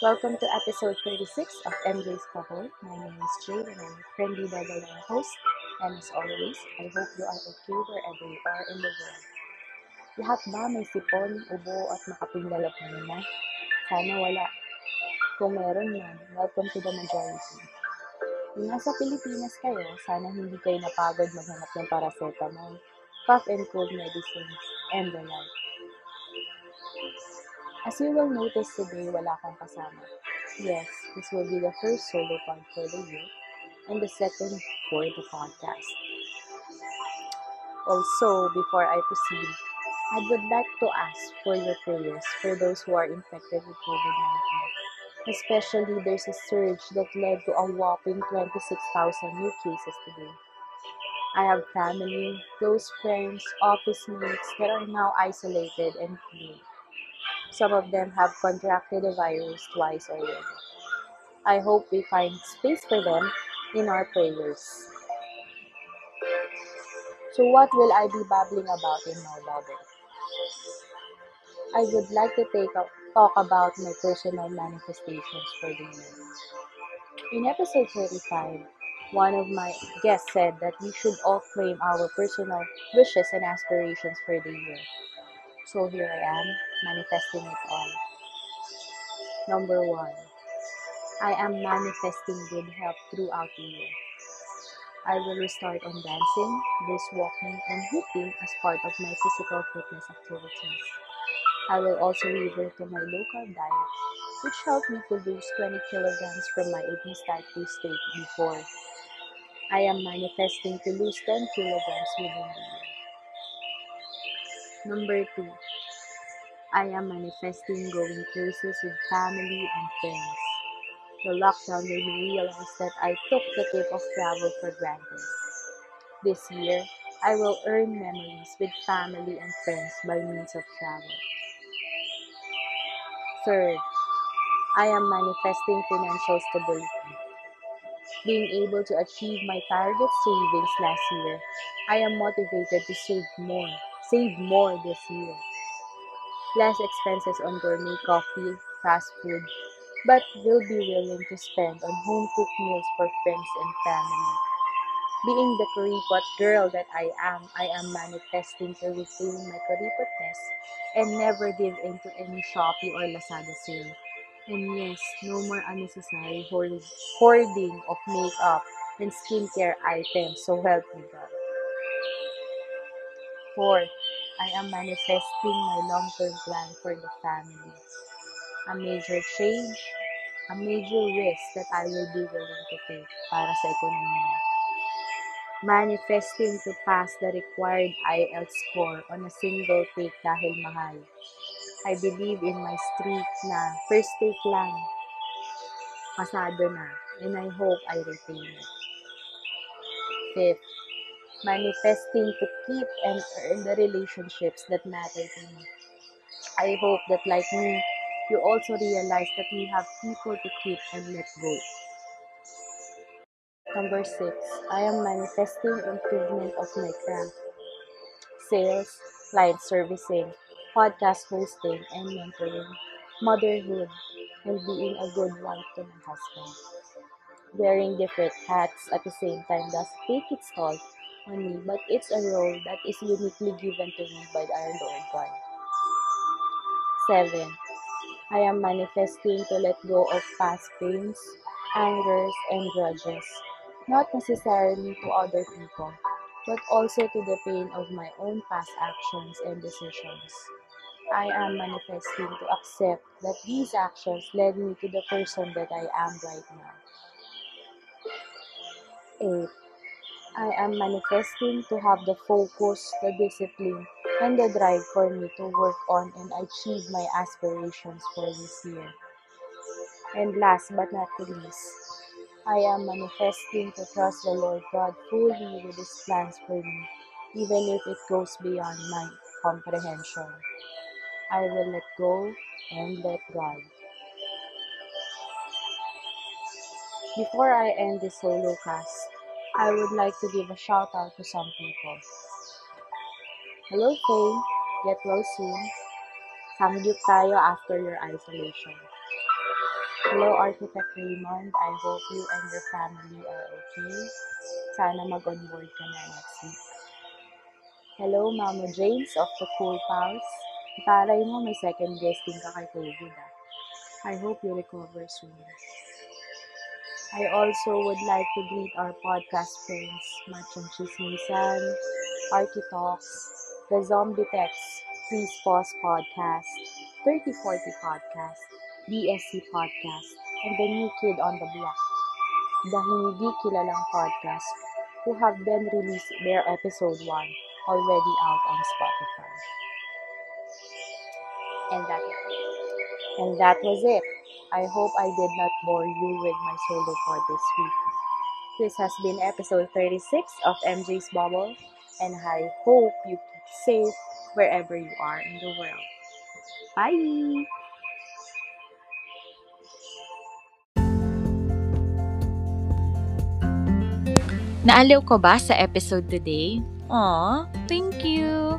Welcome to episode 36 of MJ's Bubble. My name is Jade and I'm a friendly Dadalera host. And as always, I hope you are okay wherever you are in the world. Lahat ba may sipon, ubo at makapinglalap na? Sana wala. Kung meron man, welcome to the majority. Kung nasa Pilipinas kayo, sana hindi kayo napagod maghanap ng paracetamol, cough and cold medicines, and the like. As you will notice today, wala akong kasama. Yes, this will be the first solo pod for the year and the second for the podcast. Also, before I proceed, I would like to ask for your prayers for those who are infected with COVID 19. Especially, there's a surge that led to a whopping 26,000 new cases today. I have family, close friends, office mates that are now isolated and feeling. Some of them have contracted the virus twice already. I hope we find space for them in our prayers. So, what will I be babbling about in my bubble? I would like to take a, talk about my personal manifestations for the year. In episode 35, one of my guests said that we should all claim our personal wishes and aspirations for the year. So here I am, manifesting it all. Number one, I am manifesting good health throughout the year. I will restart on dancing, brisk walking, and hiking as part of my physical fitness activities. I will also revert to my low carb diet, which helped me to lose 20 kilograms from my obese type 2 state before. I am manifesting to lose 10 kilograms within the year. Number two, I am manifesting going places with family and friends. The lockdown made me realize that I took the tip of travel for granted. This year, I will earn memories with family and friends by means of travel. Third, I am manifesting financial stability. Being able to achieve my target savings last year, I am motivated to save more, save more this year. Less expenses on gourmet coffee, fast food, but will be willing to spend on home cooked meals for friends and family. Being the kuripot girl that I am, I am manifesting to retain my kuripotness and never give in to any Shopee or Lazada sale. And yes, no more unnecessary hoarding of makeup and skincare items, so help me God. Fourth, I am manifesting my long-term plan for the family. A major change, a major risk that I will be willing to take para sa ekonomiya. Manifesting to pass the required IELTS score on a single take dahil mahal. I believe in my streak na first take lang, pasado na, and I hope I retain it. Fifth, manifesting to keep and earn the relationships that matter to me. I hope that like me, you also realize that we have people to keep and let go. Number six, I am manifesting improvement of my craft. Sales, client servicing, podcast hosting, and mentoring, motherhood, and being a good wife to my husband. Wearing different hats at the same time does take its toll on me, but it's a role that is uniquely given to me by our Lord God. 7. I am manifesting to let go of past pains, angers, and grudges, not necessarily to other people, but also to the pain of my own past actions and decisions. I am manifesting to accept that these actions led me to the person that I am right now. 8. I am manifesting to have the focus, the discipline, and the drive for me to work on and achieve my aspirations for this year. And last but not least, I am manifesting to trust the Lord God fully with His plans for me, even if it goes beyond my comprehension. I will let go and let God. Before I end this solo cast, I would like to give a shout out to some people. Hello, Faye. Get well soon. Samgyup tayo after your isolation. Hello, Architect Raymond. I hope you and your family are okay. Sana mag-onboard ka na next week. Hello, Mama James of the Cool Pals. Taray mo, may second guesting ka kay COVID ah. I hope you recover soon. I also would like to greet our podcast friends, Machong Chismisan, Architalks, The Zombie Text, Please Pause Podcast, 3040 Podcast, BSC Podcast, and the new kid on the block, the Hindi Kilalang Podcast, who have then released their episode 1 already out on Spotify. And that and that was it. I hope I did not bore you with my solo pod this week. This has been episode 36 of MJ's Bubble, and I hope you keep safe wherever you are in the world. Bye! Naaliw ko ba sa episode today? Aw, thank you!